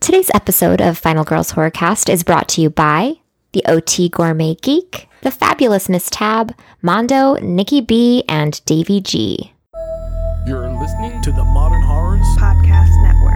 Today's episode of Final Girls Horrorcast is brought to you by the OT Gourmet Geek, the fabulous Miss Tab, Mondo, Nikki B, and Davy G. You're listening to the Modern Horrors Podcast Network.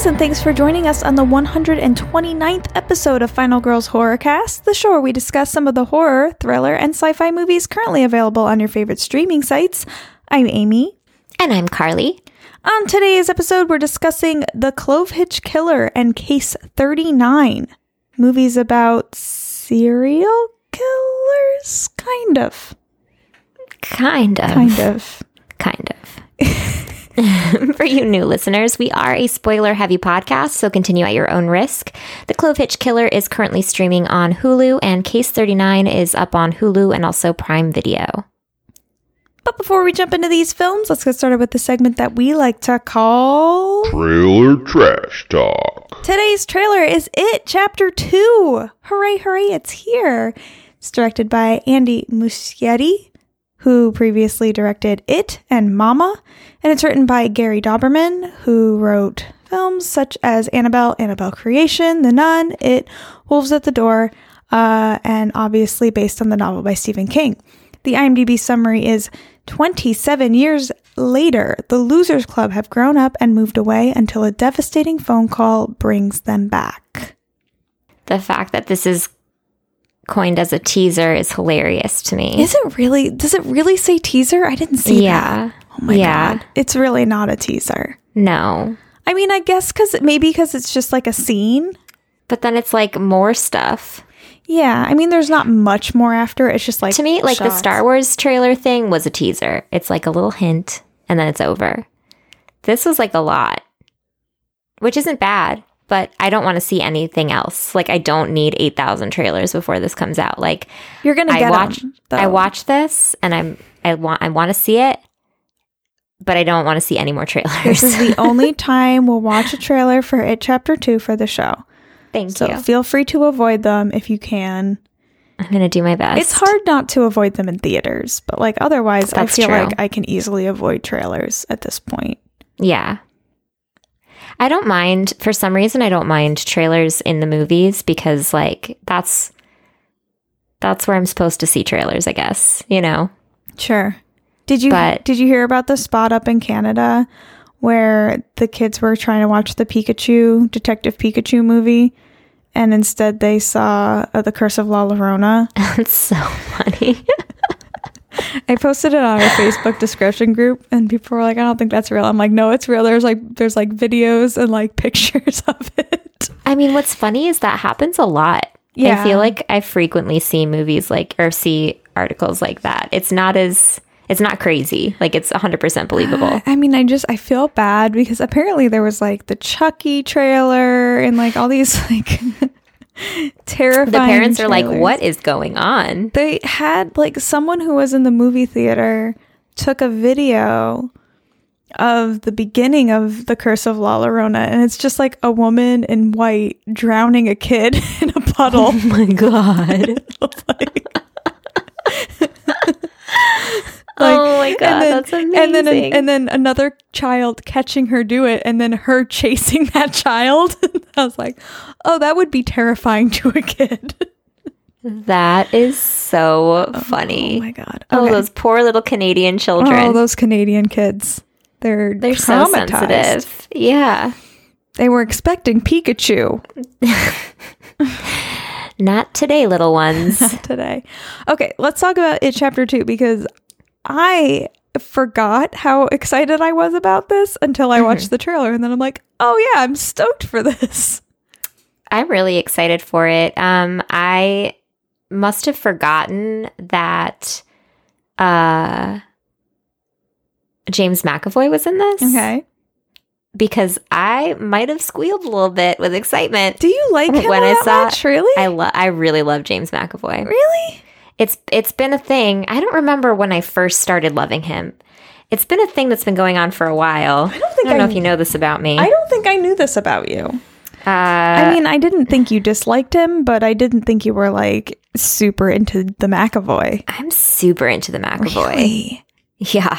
Lovelies, and thanks for joining us on the 129th episode of Final Girls Horrorcast, the show where we discuss some of the horror, thriller, and sci fi movies currently available on your favorite streaming sites. I'm Amy. And I'm Carly. On today's episode, we're discussing The Clove Hitch Killer and Case 39. Movies about serial killers? Kind of. Kind of. Kind of. Kind of. For you new listeners, we are a spoiler heavy podcast, so continue at your own risk. The Clove Hitch Killer is currently streaming on Hulu, and Case 39 is up on Hulu and also Prime Video. But before we jump into these films, let's get started with the segment that we like to call. Trailer Trash Talk. Today's trailer is It Chapter 2. Hooray, hooray, it's here. It's directed by Andy Muschietti, who previously directed It and Mama, and it's written by Gary Dauberman, who wrote films such as Annabelle, Annabelle Creation, The Nun, It, Wolves at the Door, uh, and obviously based on the novel by Stephen King. The IMDb summary is 27 years later, the Losers Club have grown up and moved away until a devastating phone call brings them back. The fact that this is coined as a teaser is hilarious to me. Is it really? Does it really say teaser? I didn't see yeah. that. Oh my Yeah. god. It's really not a teaser. No. I mean, I guess cuz maybe cuz it's just like a scene. But then it's like more stuff. Yeah, I mean there's not much more after. It's just like To me, like the. Star Wars trailer thing was a teaser. It's like a little hint and then it's over. This was like a lot, which isn't bad, but I don't want to see anything else. Like I don't need 8,000 trailers before this comes out. Like You're going to I get watch 'em, I watch this and I'm I want I want to see it, but I don't want to see any more trailers. This is the only time we'll watch a trailer for It Chapter 2 for the show. Thank So you. feel free to avoid them if you can. I'm going to do my best. It's hard not to avoid them in theaters, but like otherwise, That's I feel true. like I can easily avoid trailers at this point. Yeah. I don't mind for some reason I don't mind trailers in the movies because like that's that's where I'm supposed to see trailers, I guess, you know. Sure. Did you But- did you hear about the spot up in Canada where the kids were trying to watch the Pikachu Detective Pikachu movie and instead they saw uh, The Curse of La Llorona? That's so funny. I posted it on our Facebook discussion group and people were like, "I don't think that's real." I'm like, "No, it's real. There's like there's like videos and like pictures of it." I mean, what's funny is that happens a lot. Yeah. I feel like I frequently see movies like or see articles like that. It's not as it's not crazy. Like it's 100% believable. I mean, I just I feel bad because apparently there was like the Chucky trailer and like all these like terrifying. The parents are like, "What is going on?" They had like someone who was in the movie theater took a video of the beginning of the Curse of La Llorona, and it's just like a woman in white drowning a kid in a puddle. Oh my god. oh my god, and then, that's amazing. And then, and then another child catching her do it, and then her chasing that child. I was like, oh, that would be terrifying to a kid. That is so oh, funny. Oh my god! Oh, those poor little Canadian oh, children. Oh, those Canadian kids. They're They're so traumatized. sensitive. Yeah. They were expecting Pikachu Not today, little ones. Not today. Okay, let's talk about it chapter 2 because I forgot how excited I was about this until I watched the trailer and then I'm like, "Oh yeah, I'm stoked for this." I'm really excited for it. Um, I must have forgotten that uh, James McAvoy was in this Okay. because I might have squealed a little bit with excitement. Do you like him When I saw- much? Really? I lo- I really love James McAvoy. really? It's it's been a thing. I don't remember when I first started loving him. It's been a thing that's been going on for a while. I don't think I don't know I- if you know this about me. I don't think I knew this about you. uh, I mean, I didn't think you disliked him, but I didn't think you were like super into the McAvoy. I'm super into the McAvoy. Really? Yeah.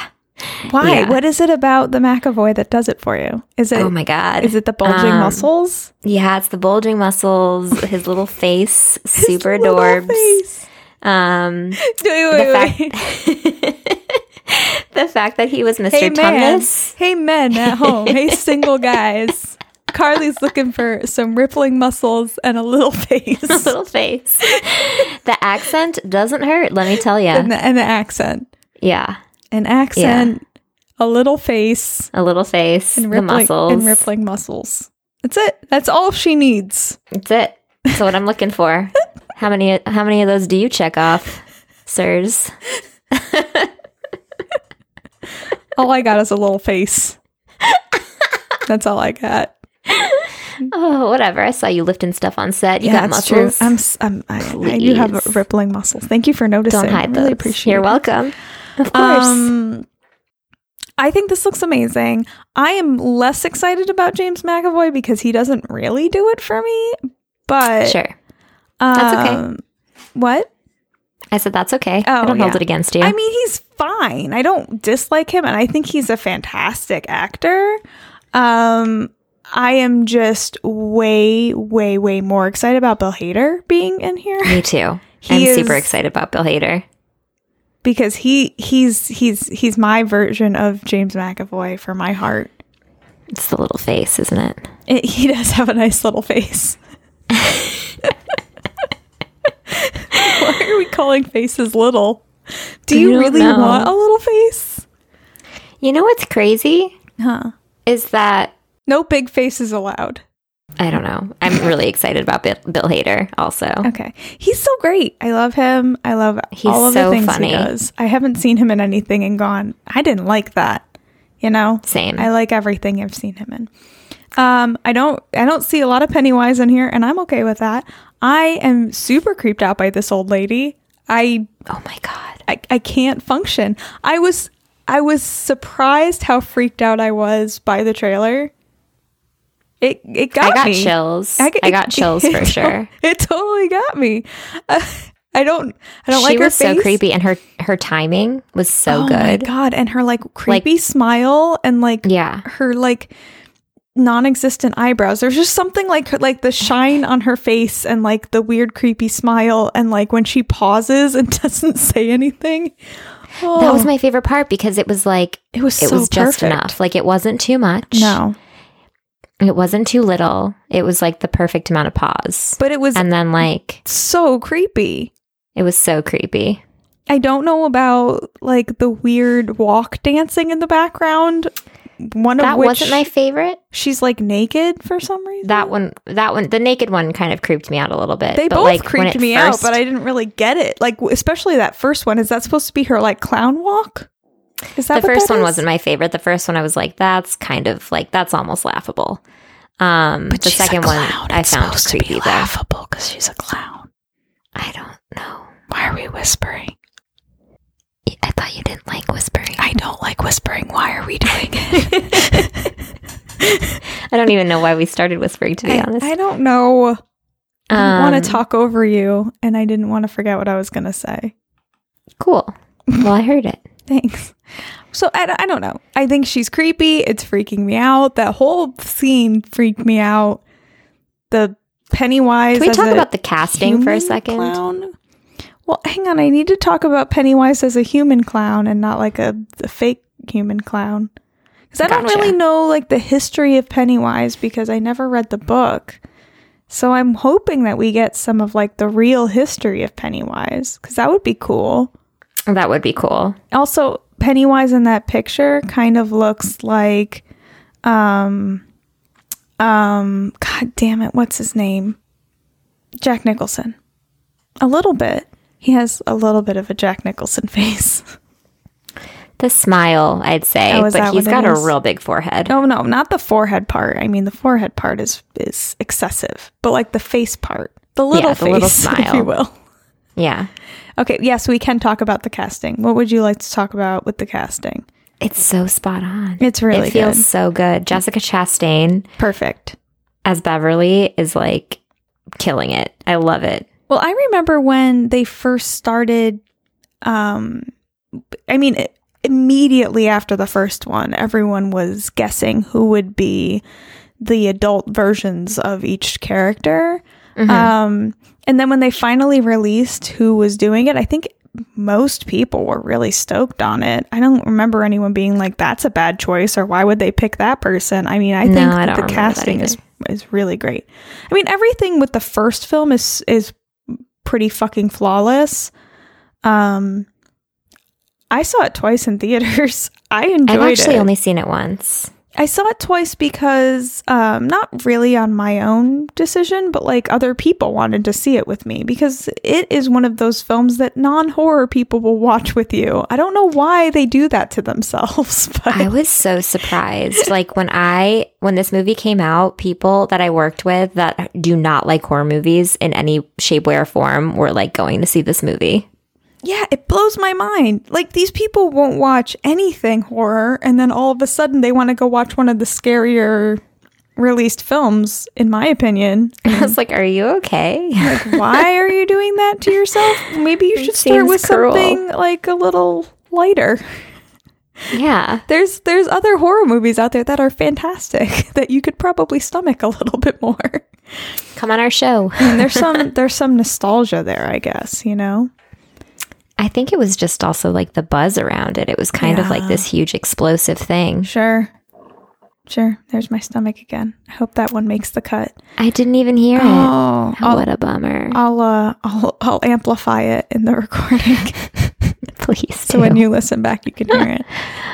Why? Yeah. What is it about the McAvoy that does it for you? Is it? Oh my god. Is it the bulging Um, muscles? Yeah, it's the bulging muscles, his little face, super adorbs. face. Um, Wait, the fact, wait. the fact that he was Mr. Hey man, hey men at home, hey single guys. Carly's looking for some rippling muscles and a little face, A little face. the accent doesn't hurt, let me tell you. and, the, and an accent, Yeah, an accent, a little face, a little face, and the muscles. and rippling muscles. That's it. That's all she needs. That's it. That's what I'm looking for. How many? How many of those do you check off, sirs? All I got is a little face. That's all I got. Oh, whatever. I saw you lifting stuff on set. You got muscles. true. I'm, I'm I, I do have rippling muscles. Thank you for noticing. Don't hide I really those. appreciate You're it. welcome. Of course. Um, I think this looks amazing. I am less excited about James McAvoy because he doesn't really do it for me. But sure. That's okay. um, What? I said that's okay. Oh, I don't hold it against you. I mean, he's fine. I don't dislike him, and I think he's a fantastic actor. Um, I am just way, way, way more excited about Bill Hader being in here me too. He I'm super excited about Bill Hader. because he he's he's he's my version of James McAvoy for my heart. It's the little face, isn't it? It, he does have a nice little face. Why are we calling faces little? Do you really know. want a little face? You know what's crazy Huh. is that No big faces allowed. I don't know. I'm really excited about Bill, Bill Hader. Also, Okay. He's so great. I love him. I love He's all of so the things funny. he does. I haven't seen him in anything and gone, I didn't like that. You know? same. I like everything I've seen him in. Um, I don't I don't see a lot of Pennywise in here, and I'm okay with that. I am super creeped out by this old lady. I oh my god. I, I can't function. I was I was surprised how freaked out I was by the trailer. It it got me. I got me. chills. I, get- got chills it for to- sure. It totally got me. Uh, I don't I don't she like her She was so creepy, and her her timing was so oh my good. god! And her like creepy smile and like Yeah, her like non-existent eyebrows. There's just something like her, like the shine on her face and like the weird creepy smile and like when she pauses and doesn't say anything. Oh, that was oh. my favorite part because it was like It was it so was just enough. Like it wasn't too much. No, it wasn't too little. It was like the perfect amount of pause, but it was and then like so creepy. it was so creepy. I don't know about like the weird walk dancing in the background. One of That which wasn't my favorite. she's like naked for some reason. That one, that one, the naked one kind of creeped me out a little bit. They but both like, creeped me out, but I didn't really get it. Like especially that first one. Is that supposed to be her like clown walk? Is that the first that one is? wasn't my favorite. The first one I was like, that's kind of like that's almost laughable. Um, the she's a second one. I It's found supposed to be creepy laughable because she's a clown. I don't know. Why are we whispering? I thought you didn't like whispering. I don't like whispering. Why are we doing it? I don't even know why we started whispering. To be I, honest, I don't know. I Um, want to talk over you, and I didn't want to forget what I was going to say. Cool. Well, I heard it. Thanks. So I, don't- I don't know. I think she's creepy. It's freaking me out. That whole scene freaked me out. The Pennywise. Can we talk about the casting for a second? Clown. Well, hang on. I need to talk about Pennywise as a human clown and not like a, a fake human clown. Because I don't really know like the history of Pennywise because I never read the book. So I'm hoping that we get some of like the real history of Pennywise because that would be cool. That would be cool. Also, Pennywise in that picture kind of looks like um um god damn it, what's his name? Jack Nicholson. A little bit. He has a little bit of a Jack Nicholson face. The smile, I'd say, Oh, but he's got a real big forehead. No, no, not the forehead part. I mean, the forehead part is is excessive, but like the face part, the little the face, little if smile. you will. Yeah. Okay, yes, we can talk about the casting. What would you like to talk about with the casting? It's so spot on. It's really it feels good. so good. Jessica Chastain Perfect. as Beverly is like killing it. I love it. Well, I remember when they first started. Um, I mean, i- immediately after the first one, everyone was guessing who would be the adult versions of each character. Um, and then when they finally released who was doing it, I think most people were really stoked on it. I don't remember anyone being like, "That's a bad choice," or "Why would they pick that person?" I mean, I No, think I the casting is is really great. I mean, everything with the first film is is pretty fucking flawless. Um, I saw it twice in theaters. I enjoyed I've actually it. only seen it once. I saw it twice because, um, not really on my own decision, but like other people wanted to see it with me because it is one of those films that non horror people will watch with you. I don't know why they do that to themselves, but I was so surprised. Like when I when this movie came out, people that I worked with that do not like horror movies in any shape, way, or form were like going to see this movie. Yeah, it blows my mind. Like these people won't watch anything horror, and then all of a sudden they want to go watch one of the scarier released films, in my opinion. I was like, "Are you okay?" Like, why are you doing that to yourself? Maybe you should start with cruel. something like a little lighter. yeah, There's there's other horror movies out there that are fantastic that you could probably stomach a little bit more. come on our show. And there's some there's some nostalgia there, I guess, you know. I think it was just also like the buzz around it. It was kind of like this huge explosive thing. Sure. Sure. There's my stomach again. I hope that one makes the cut. I didn't even hear it. Oh, Oh, what a bummer. I'll uh I'll I'll amplify it in the recording Please so do. when you listen back you can hear it.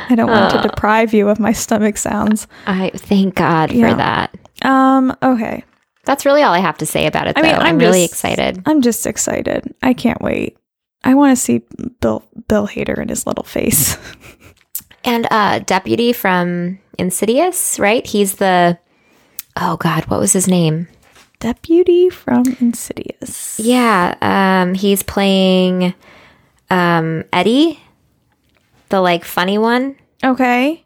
I don't want to Oh. deprive you of my stomach sounds. I thank God Yeah. for that. Um okay. That's really all I have to say about it. I Though. mean, I'm, I'm really excited. I'm just excited. I can't wait. I want to see Bill Bill Hader in his little face. And uh deputy from Insidious, right? He's the oh god, what was his name? Deputy from Insidious. Yeah, um he's playing um Eddie, the like funny one. Okay.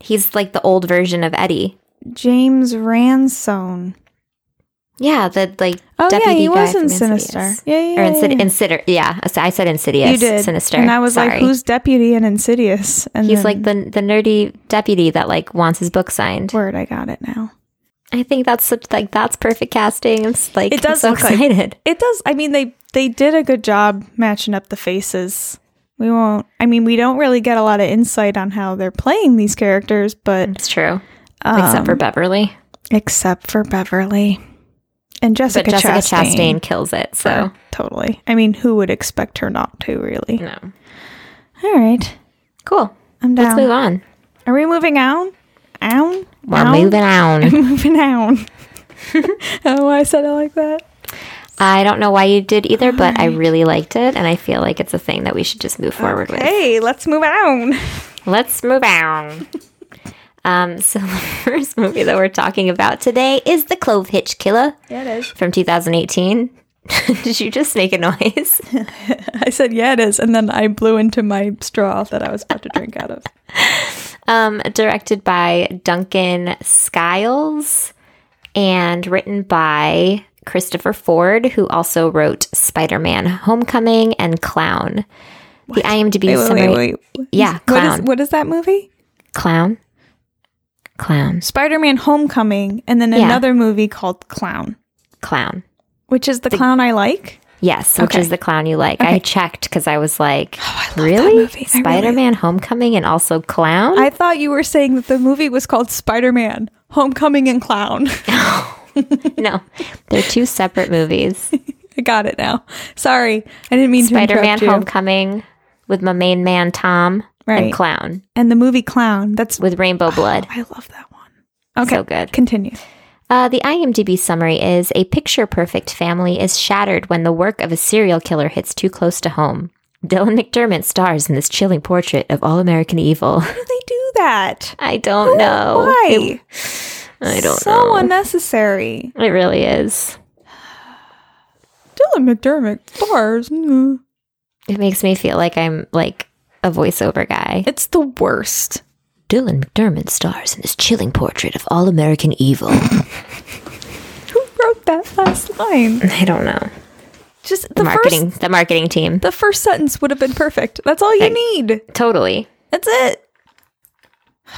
He's like the old version of Eddie. James Ransone. Yeah, the like Oh yeah, deputy he guy was in Sinister. Yeah, yeah, Or yeah, Insid- yeah. Insider, yeah. I said Insidious. You did Sinister. and I was like, "Who's deputy in Insidious?" And He's then- like the the nerdy deputy that like wants his book signed. word. I got it now. I think that's such like that's perfect casting. It's like It does so look like- It does. I mean, they they did a good job matching up the faces. We won't. I mean, we don't really get a lot of insight on how they're playing these characters, but It's true. Except Um, for Beverly. except for Beverly and Jessica, But Jessica, Chastain. Chastain kills it. So totally. I mean, who would expect her not to? Really. no. All right, Cool. I'm down. Let's move on. Are we moving on? On? We're On? moving on. moving on. oh, I said it like that. I don't know why you did either, but I really liked it, and I feel like it's a thing that we should just move forward with. Hey, let's move on. Let's move on. Um, so the first movie that we're talking about today is The Clove Hitch Killer Yeah, it is. from 2018. Did you just make a noise? I said yeah, it is, and then I blew into my straw that I was about to drink out of. um, directed by Duncan Skiles and written by Christopher Ford, who also wrote Spider Man Homecoming and Clown. The IMDb Wait, wait, summary. wait. Yeah, What is, what is that movie? Clown. Clown. Spider-Man: Homecoming, and then Yeah. another movie called Clown, Clown. which is the, clown I like. Yes, which Okay. is the clown you like. I checked because I was like, oh, really? movie. I really- Spider Man Homecoming and also Clown? I thought you were saying that the movie was called Spider-Man: Homecoming and Clown. no, they're two separate movies. I got it now. Sorry, I didn't mean Spider to Man. Homecoming with my main man Tom Right. and Clown and the movie Clown. That's with Rainbow Blood. I love that one. Okay, So good. Continue. Uh, the IMDb summary is a picture perfect family is shattered when the work of a serial killer hits too close to home. Dylan McDermott stars in this chilling portrait of all American evil. Why do they do that? I don't know. Why? It- I don't so know. So unnecessary. It really is. Dylan McDermott stars. It makes me feel like I'm like a voiceover guy. It's the worst. Dylan McDermott stars in this chilling portrait of all American evil. Who wrote that last line? I don't know. Just The the marketing, first the marketing team. the first sentence would have been perfect. That's all you Like- need. Totally. That's it.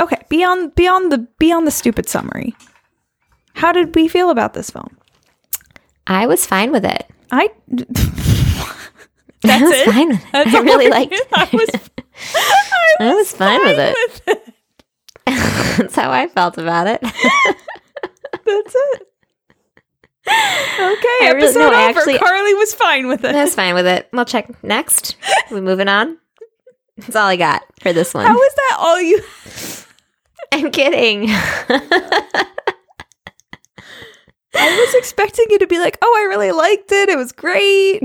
Okay, beyond beyond the beyond the stupid summary. How did we feel about this film? I was fine with it. I I was it? fine with it. That's I really liked it. I was, I was fine with it. with it. That's how I felt about it. That's it. Okay, I really- episode no, over. I actually- Carly was fine with it. I was fine with it. We'll check next. We moving on. That's all I got for this one. How is that all you? I'm kidding. I was expecting you to be like, "Oh, I really liked it. It was great."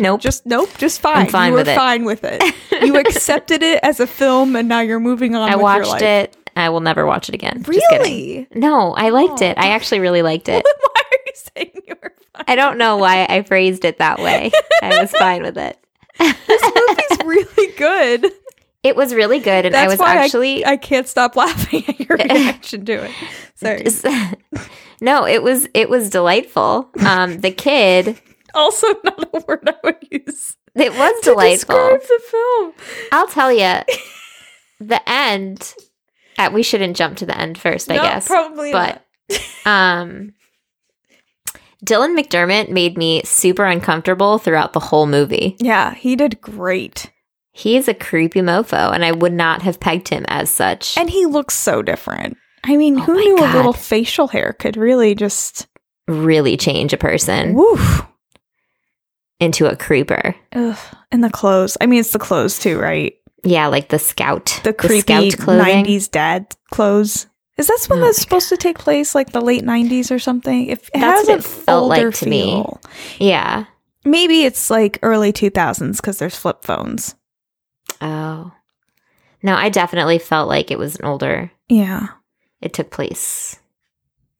Nope. Just nope, just fine. fine you were with it. fine with it. You accepted it as a film, and now you're moving on. I watched it. I will never watch it again. Just. Really? No, I liked it. I actually really liked it. Why are you saying you were fine? I don't know why I phrased it that way. I was fine with it. this movie's really good. It was really good, and That's I was why actually I, I can't stop laughing at your reaction to it. Sorry. No, it was it was delightful. Um, the kid, Also, not a word I would use it was to delightful. describe the film. I'll tell you, the end. Uh, we shouldn't jump to the end first, I No, guess. probably but um, Dylan McDermott made me super uncomfortable throughout the whole movie. Yeah, he did great. He is a creepy mofo, and I would not have pegged him as such. And he looks so different. I mean, Oh who knew a little facial hair could really just really change a person woof. Into a creeper. Ugh. And the clothes. I mean, it's the clothes too, right? Yeah, like the scout, The creepy scout clothing. '90s dad clothes. Is that when Oh that's supposed to take place, like the late '90s or something? If it That's has what it felt like to me. feel. Yeah. Maybe it's like early 2000s because there's flip phones. Oh. No, I definitely felt like it was an older. Yeah. It took place.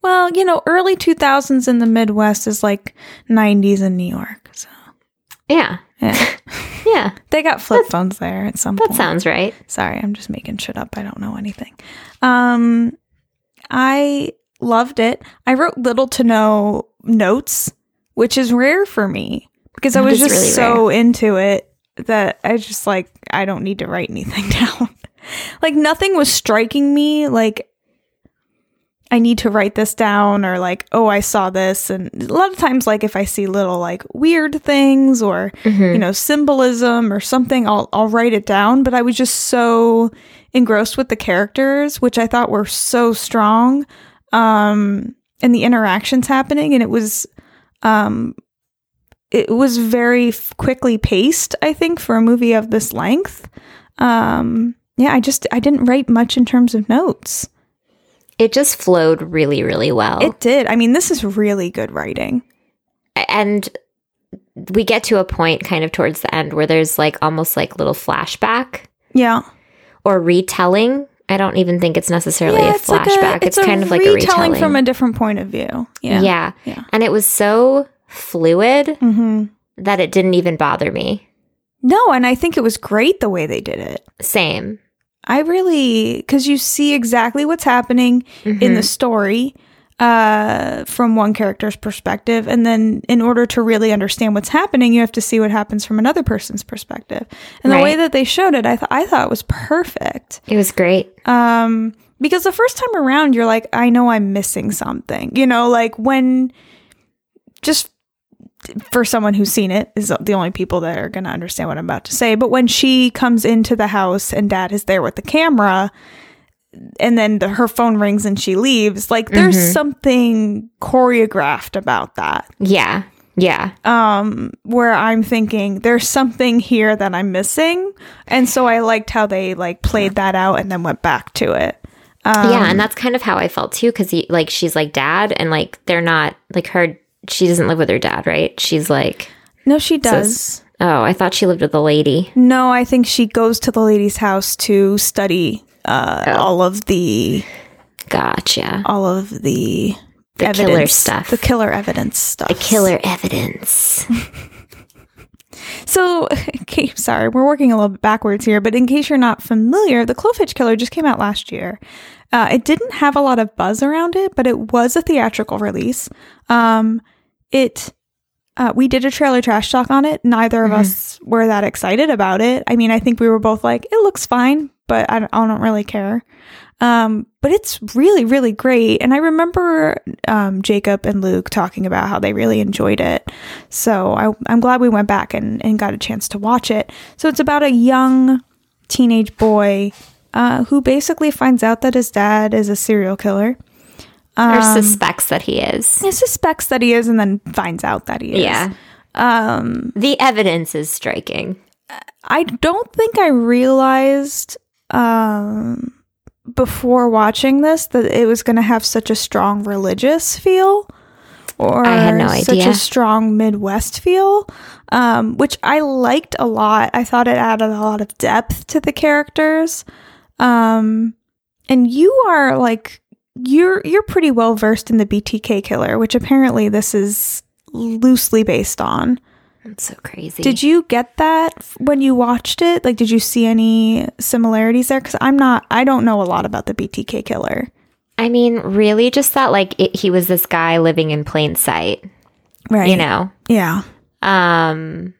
Well, you know, early 2000s in the Midwest is like 90s in New York. So, Yeah. yeah. Yeah. they got flip phones there at some That point. That sounds right. Sorry, I'm just making shit up. I don't know anything. Um, I loved it. I wrote little to no notes, which is rare for me because I was just really so into it that I just like I don't need to write anything down. like nothing was striking me like I need to write this down or like oh I saw this. And a lot of times like if I see little like weird things or you know symbolism or something I'll I'll write it down. But I was just so engrossed with the characters which I thought were so strong um and the interactions happening. And it was um it was very f- quickly paced I think for a movie of this length. Um yeah I just I didn't write much in terms of notes It just flowed really, really well. it did I mean this is really good writing and we get to a point kind of towards the end where there's like almost like little flashback yeah or retelling. I don't even think it's necessarily a it's like flashback. it's, kind of like a retelling retelling from a different point of view yeah yeah. Yeah. And it was so fluid hmm that it didn't even bother me. No, and I think it was great the way they did it. Same. I really because you see exactly what's happening in Mhm. the story uh from one character's perspective and then in order to really understand what's happening you have to see what happens from another person's perspective and the way that they showed it i thought i thought it was perfect It was great. um because the first time around you're like i know i'm missing something you know like when just for someone who's seen it is the only people that are going to understand what i'm about to say. But when she comes into the house and dad is there with the camera and then the, her phone rings and she leaves like there's something choreographed about that. Yeah. Yeah. um where i'm thinking there's something here that i'm missing. And so i liked how they like played that out and then went back to it. Um, yeah, and that's kind of how I felt too cuz he like she's like dad and like they're not like her she doesn't live with her dad, right? She's like No, she does. it's- oh, I thought she lived with a lady. no, I think she goes to the lady's house to study uh, Oh. all of the Gotcha. all of the The killer evidence, stuff. the killer evidence stuff. The killer evidence. So, okay, sorry, we're working a little bit backwards here, but in case you're not familiar, the Clove Hitch Killer just came out last year. Uh, it didn't have a lot of buzz around it, but it was a theatrical release. Um, it, uh, we did a trailer trash talk on it. Neither of us were that excited about it. I mean, I think we were both like, it looks fine, but I don't, I don't really care. Um, but it's really, really great. And I remember um, Jacob and Luke talking about how they really enjoyed it. So I, I'm glad we went back and, and got a chance to watch it. So it's about a young teenage boy uh, who basically finds out that his dad is a serial killer. Or Um, suspects that he is. He suspects that he is and then finds out that he is. Yeah. Um, The evidence is striking. I don't think I realized um, before watching this that it was going to have such a strong religious feel or no such a strong Midwest feel, um, which I liked a lot. I thought it added a lot of depth to the characters. Um, and you are like you're you're pretty well versed in the BTK killer, which apparently this is loosely based on. That's so crazy. Did you get that when you watched it? Like, did you see any similarities there? Because I'm not, I don't know a lot about the BTK killer. I mean, really, just that like it, he was this guy living in plain sight. Right. You know. Yeah. Um.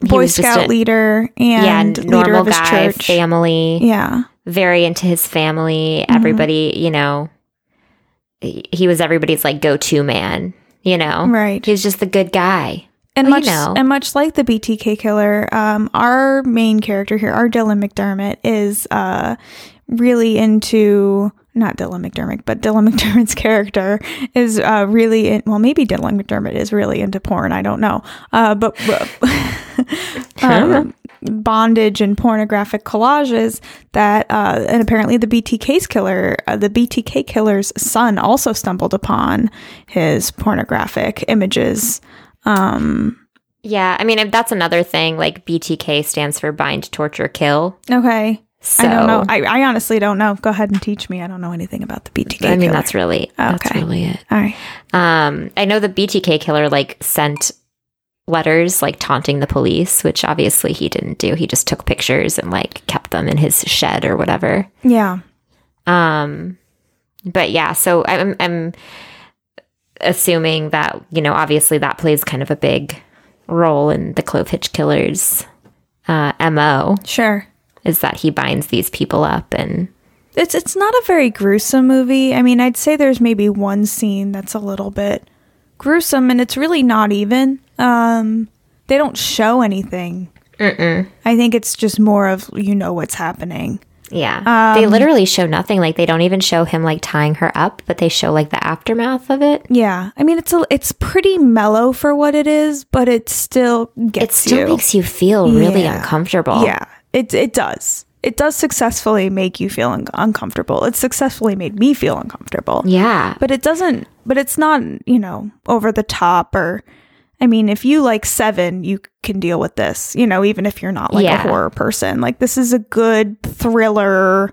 Boy Scout a- leader Yeah, and leader normal of his guy, church. family. Yeah. Very into his family. Mhm. Everybody, you know, he was everybody's like go to man. You know, Right. He was just the good guy. And Well, much you know. and much like the BTK killer, um, our main character here, our Dylan McDermott, is uh, really into not Dylan McDermott, but Dylan McDermott's character is uh, really in, well, maybe Dylan McDermott is really into porn. I don't know, uh, but um, bondage and pornographic collages that, uh, and apparently the BTK's killer, uh, the BTK killer's son, also stumbled upon his pornographic images. Um, Yeah, I mean that's another thing. Like BTK stands for bind, torture, kill. Okay. So I don't know. I, I honestly don't know. Go ahead and teach me. I don't know anything about the BTK. I mean killer. that's really that's really it. all right. Um, I know the BTK killer like sent letters like taunting the police, which obviously he didn't do. He just took pictures and like kept them in his shed or whatever. Yeah. Um, but yeah, so I'm I'm assuming that you know obviously that plays kind of a big role in the Clove Hitch Killer's uh, mo Sure. is that he binds these people up and It's it's not a very gruesome movie. I mean, I'd say there's maybe one scene that's a little bit gruesome, and it's really not even. Um, they don't show anything. Mm-mm. I think it's just more of you know what's happening. yeah, they Um, literally show nothing. Like they don't even show him like tying her up, but they show like the aftermath of it. Yeah, I mean it's a it's pretty mellow for what it is, but it still gets It still you. makes you feel really Yeah. uncomfortable. Yeah, it it does. It does successfully make you feel un- uncomfortable. It successfully made me feel uncomfortable. yeah. But it doesn't. But it's not you know over the top or. I mean, if you like Seven, you can deal with this. You know, even if you're not like Yeah. a horror person, like this is a good thriller.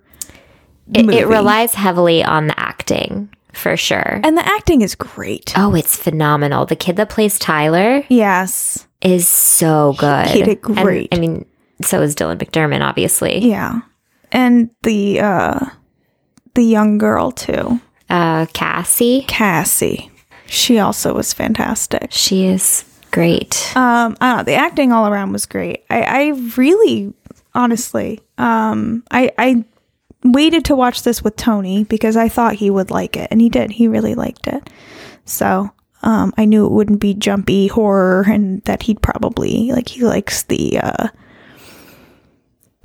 It, it relies heavily on the acting for sure. and the acting is great. Oh, it's phenomenal. The kid that plays Tyler Yes. is so good. He did And, great. I mean, so is Dylan McDermott, obviously. Yeah. And the uh the young girl too. Uh, Cassie, Cassie. She also was fantastic. she is great. Um, I don't know, the acting all around was great. I, I really honestly, um I I waited to watch this with Tony because I thought he would like it and he did. He really liked it. So um, I knew it wouldn't be jumpy horror and that he'd probably like he likes the uh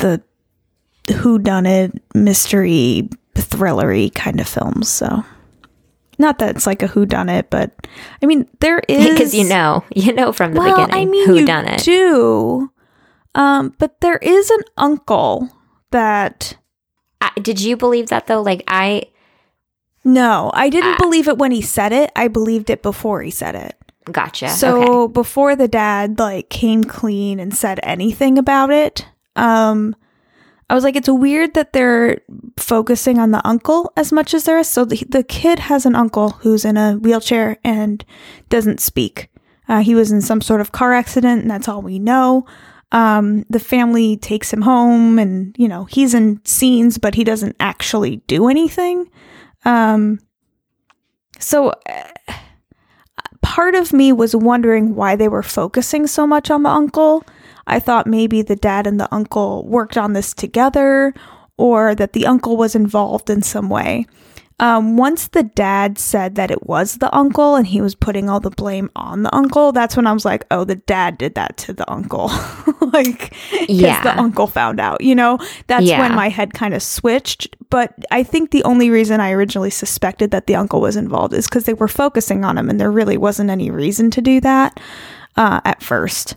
the who done it mystery thrillery kind of films so not that it's like a who done it but i mean there is Because you know, you know from the well, beginning I mean, who done it. do. Um, but there is an uncle that. I, did you believe that though? Like I, No, I didn't Ah. believe it when he said it. I believed it before he said it. gotcha. So okay. before the dad like came clean and said anything about it, um I was like it's weird that they're focusing on the uncle as much as there is. So the, the kid has an uncle who's in a wheelchair and doesn't speak. Uh, he was in some sort of car accident, and that's all we know. Um, the family takes him home, and you know he's in scenes, but he doesn't actually do anything. Um, so uh, part of me was wondering why they were focusing so much on the uncle. I thought maybe the dad and the uncle worked on this together or that the uncle was involved in some way. Um, once the dad said that it was the uncle and he was putting all the blame on the uncle, that's when I was like, oh, the dad did that to the uncle. like, because Yeah. the uncle found out, you know? That's Yeah. when my head kind of switched. But I think the only reason I originally suspected that the uncle was involved is because they were focusing on him and there really wasn't any reason to do that uh, at first.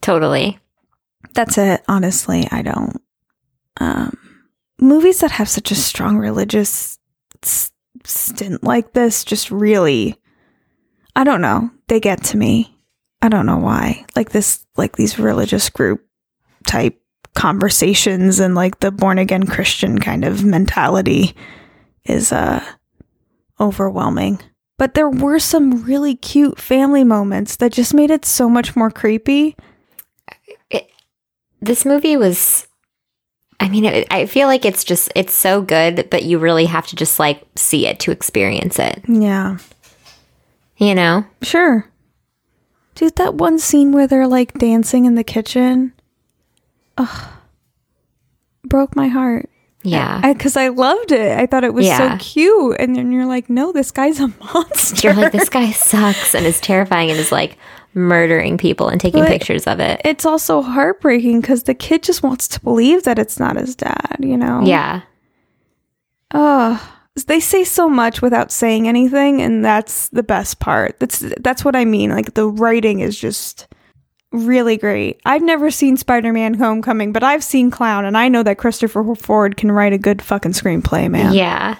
Totally. That's it. Honestly, I don't. Um, movies that have such a strong religious stint like this just really, I don't know. They get to me. I don't know why. Like this, like these religious group type conversations and like the born again Christian kind of mentality is uh overwhelming. But there were some really cute family moments that just made it so much more creepy. This movie was. I mean, it, I feel like it's just it's so good, but you really have to just like see it to experience it. Yeah. You know? Sure. Dude, that one scene where they're like dancing in the kitchen. Ugh. Broke my heart. Yeah. Because I, loved it. I thought it was Yeah. so cute. And then you're like, no, this guy's a monster. You're like, this guy sucks and is terrifying and is like murdering people and taking But- pictures of it. it's also heartbreaking because the kid just wants to believe that it's not his dad, you know? Yeah. Oh, they say so much without saying anything, and that's the best part. That's that's what I mean. Like the writing is just really great. I've never seen Spider-Man: Homecoming, but I've seen Clown, and I know that Christopher Ford can write a good fucking screenplay, man. Yeah.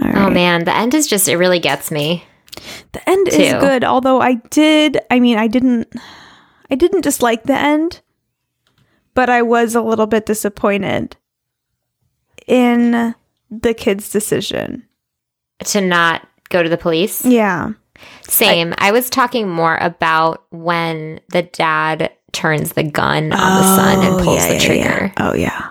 All Oh man, the end is just it really gets me. The end is good. Although I did, I mean, I didn't, I didn't dislike the end, but I was a little bit disappointed in the kid's decision. To not go to the police. Yeah. Same. I, was talking more about when the dad turns the gun on the son and Oh, pulls yeah, the trigger. yeah. Oh yeah.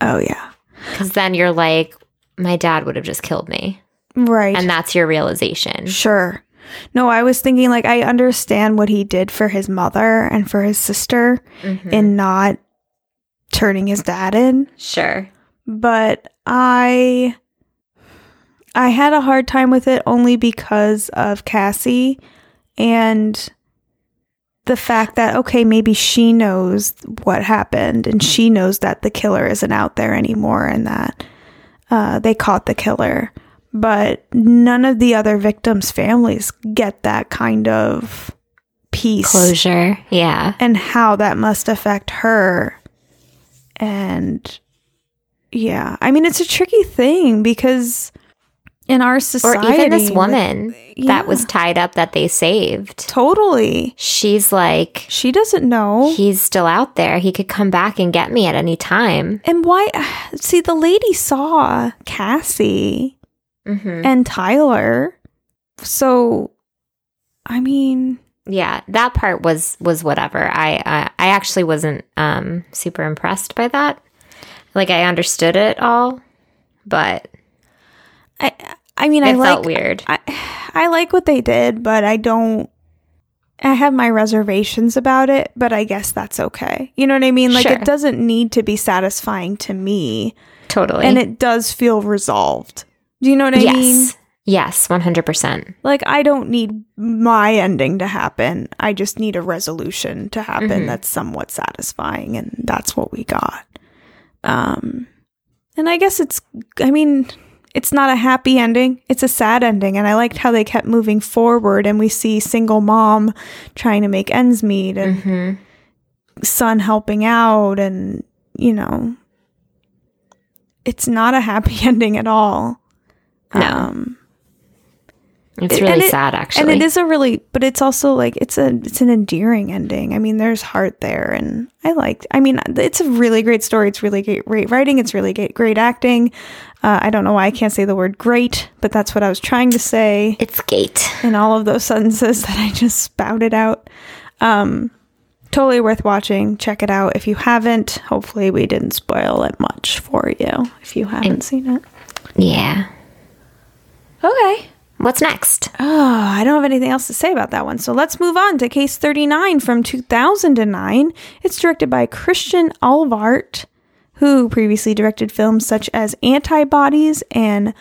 Oh yeah. Because then you're like, my dad would have just killed me. Right. And that's your realization. sure. No, I was thinking like I understand what he did for his mother and for his sister Mhm. in not turning his dad in, Sure. but I I had a hard time with it only because of Cassie and the fact that okay, maybe she knows what happened and she knows that the killer isn't out there anymore and that uh, they caught the killer. But none of the other victims' families get that kind of peace Closure. Yeah. and how that must affect her. And yeah, I mean, it's a tricky thing because in our Or society, even this with- woman yeah. that was tied up that they saved. totally, She's like, she doesn't know. he's still out there. He could come back and get me at any time. and why? See, the lady saw Cassie hmm and Tyler. So, I mean, Yeah, that part was was whatever. I I, I actually wasn't um super impressed by that. Like I understood it all, but I, I mean, it I felt like weird. I, I like what they did, but I don't. I have my reservations about it, but I guess that's okay. You know what I mean? Like Sure. it doesn't need to be satisfying to me, Totally. and it does feel resolved. Do you know what I yes. mean? Yes, one hundred percent. Like I don't need my ending to happen. I just need a resolution to happen Mhm. that's somewhat satisfying, and that's what we got. Um, and I guess it's. I mean, it's not a happy ending. It's a sad ending, and I liked how they kept moving forward, and we see single mom trying to make ends meet, and hmm son helping out, and you know, it's not a happy ending at all. No. Um, It's really it- sad, actually. And it is a really, but it's also like it's a it's an endearing ending. I mean, there's heart there, and I liked. I mean, it's a really great story. It's really great, great writing. It's really great, great acting. Uh, I don't know why I can't say the word great, but that's what I was trying to say It's Gate. in all of those sentences that I just spouted out. Um, totally worth watching. Check it out if you haven't. Hopefully, we didn't spoil it much for you if you haven't seen it. Yeah. Okay. What's next? Oh, I don't have anything else to say about that one. So let's move on to case 39 from 2009. It's directed by Christian Alvart, who previously directed films such as Antibodies and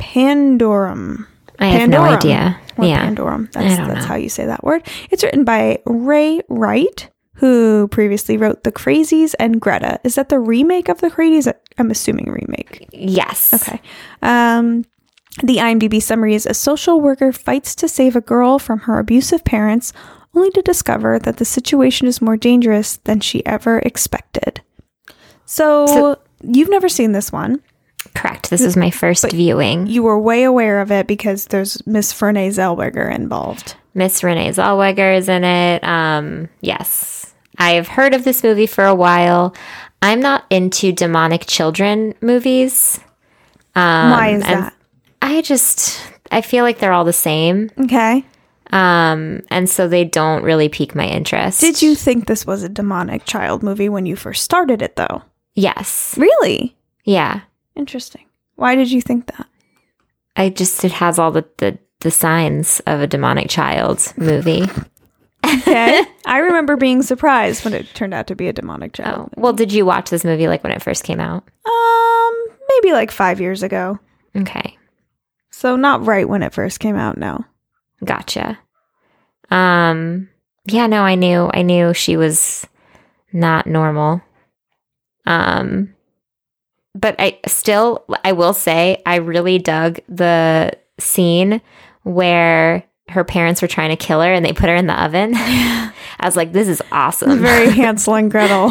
Pandorum. I have no idea. Yeah. Pandorum. I That's, that's how you say that word. It's written by Ray Wright, who previously wrote The Crazies and Greta. Is that the remake of The Crazies? I'm assuming remake. Yes. Okay. Um, the IMDb summary is a social worker fights to save a girl from her abusive parents, only to discover that the situation is more dangerous than she ever expected. So, So- you've never seen this one. Correct. This is my first viewing. You were way aware of it because there's Miss Fernay Zellweger involved. Miss Renee Zellweger is in it. Um, yes. I've heard of this movie for a while. I'm not into demonic children movies. Um, Why is that? I just I feel like they're all the same. Okay. Um, and so they don't really pique my interest. Did you think this was a demonic child movie when you first started it, though? Yes. Really? Yeah. Interesting. Why did you think that? I just it has all the the, the signs of a demonic child movie. Okay. I remember being surprised when it turned out to be a demonic child. Oh. Well, did you watch this movie like when it first came out? Um, maybe like five years ago. Okay. So not right when it first came out. No. Gotcha. Um yeah, no, I knew I knew she was not normal. Um but I still I will say I really dug the scene where her parents were trying to kill her and they put her in the oven. I was like, this is awesome. Very Hansel and Gretel.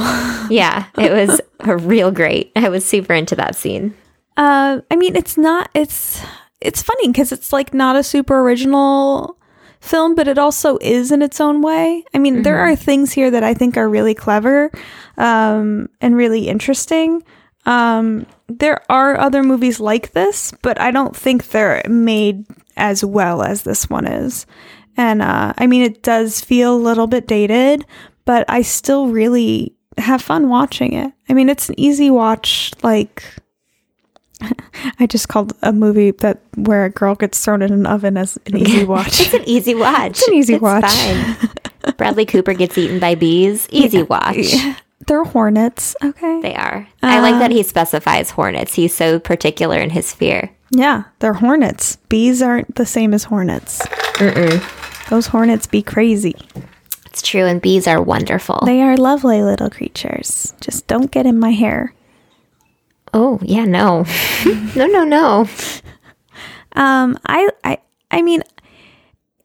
yeah, it was a real great. I was super into that scene. Uh, I mean, it's not. It's it's funny because it's like not a super original film, but it also is in its own way. I mean, there are things here that I think are really clever um, and really interesting. Um, there are other movies like this, but I don't think they're made as well as this one is. And uh, I mean, it does feel a little bit dated, but I still really have fun watching it. I mean, it's an easy watch, like. I just called a movie that where a girl gets thrown in an oven as an easy watch. It's an easy watch. It's an easy watch. Fine. Bradley Cooper gets eaten by bees. Easy watch. They're hornets, okay? They are. I like Uh, that he specifies hornets. He's so particular in his fear. yeah, they're hornets. Bees aren't the same as hornets. Those hornets be crazy. It's true, and bees are wonderful. They are lovely little creatures. Just don't get in my hair. Oh yeah, no, no, no, no. Um, I, I, I mean,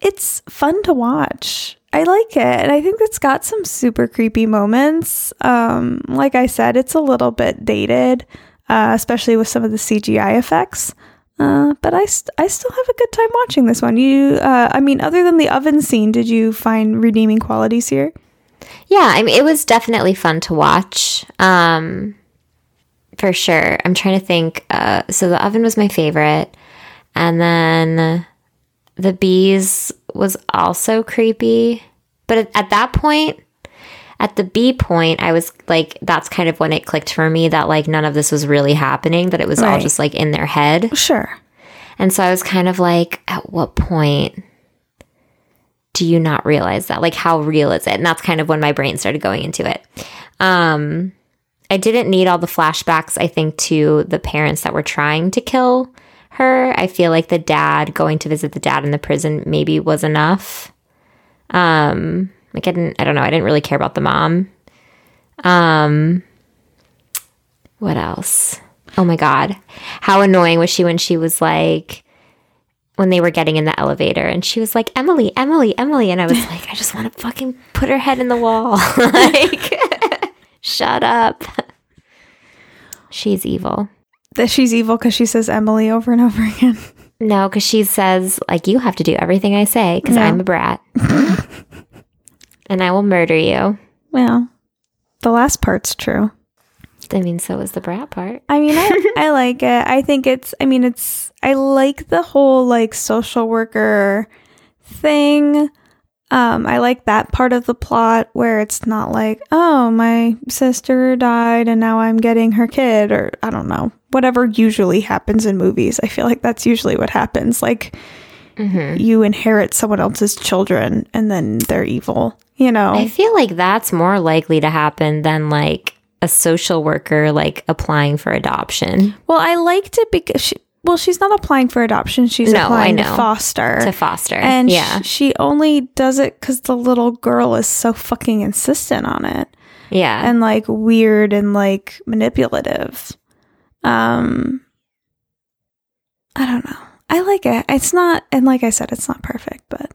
it's fun to watch. I like it, and I think it's got some super creepy moments. Um, like I said, it's a little bit dated, uh, especially with some of the CGI effects. Uh, but I, st- I still have a good time watching this one. You, uh, I mean, other than the oven scene, did you find redeeming qualities here? Yeah, I mean, it was definitely fun to watch. Um, for sure. I'm trying to think. Uh, so the oven was my favorite, and then the bees was also creepy. But at, at that point, at the bee point, I was like, that's kind of when it clicked for me that like none of this was really happening. That it was all just like in their head. Sure. And so I was kind of like, at what point do you not realize that? Like, how real is it? And that's kind of when my brain started going into it. Um, I didn't need all the flashbacks, I think, to the parents that were trying to kill her. I feel like the dad going to visit the dad in the prison maybe was enough. Um, like I didn't, I don't know, I didn't really care about the mom. Um, what else? Oh my god, how annoying was she when she was like, when they were getting in the elevator, and she was like, Emily, Emily, Emily, and I was like, I just want to fucking put her head in the wall, like, shut up. She's evil. That she's evil because she says Emily over and over again. No, because she says, like, you have to do everything I say because No. I'm a brat. and I will murder you. Well, the last part's true. I mean, so is the brat part. I mean, I, I like it. I think it's, I mean, it's, I like the whole like social worker thing. Um, I like that part of the plot where it's not like, oh, my sister died and now I'm getting her kid, or I don't know, whatever usually happens in movies. I feel like that's usually what happens. Like, Mm-hmm. you inherit someone else's children and then they're evil, you know? I feel like that's more likely to happen than like a social worker like applying for adoption well, I liked it because she, well, she's not applying for adoption. She's No, applying to foster. to foster. And yeah. sh- she only does it because the little girl is so fucking insistent on it yeah. and like weird and like manipulative. Um, I don't know. I like it. It's not, and like I said, it's not perfect, but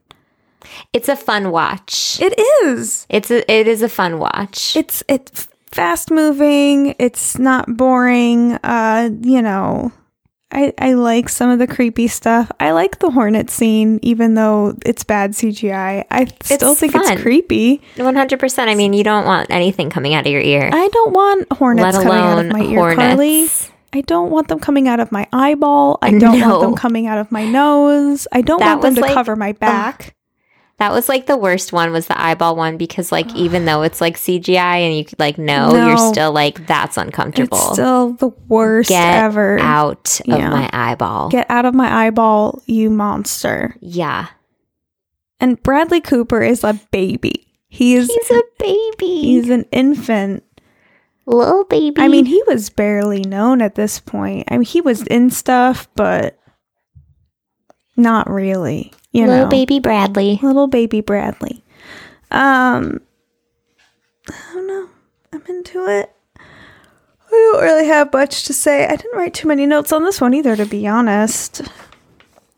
it's a fun watch. it is. It's a, it is a fun watch. It's it's fast moving. It's not boring. Uh, you know. I, I like some of the creepy stuff. I like the hornet scene, even though it's bad CGI. I still It's think fun. it's creepy. 100%. I mean, you don't want anything coming out of your ear. I don't want hornets let coming out alone of my ear, hornets. Carly. I don't want them coming out of my eyeball. I don't No. want them coming out of my nose. I don't That want them to like- cover my back. That was like the worst one was the eyeball one because like even though it's like CGI and you could like know No. you're still like that's uncomfortable. it's still the worst Get ever. out of Yeah. my eyeball. Get out of my eyeball, you monster. yeah. And Bradley Cooper is a baby. He is He's a baby. he's an infant. little baby. I mean, he was barely known at this point. I mean, he was in stuff, but not really. You little know, baby Bradley. little baby Bradley. Um, I don't know. I'm into it. I don't really have much to say. I didn't write too many notes on this one either, to be honest.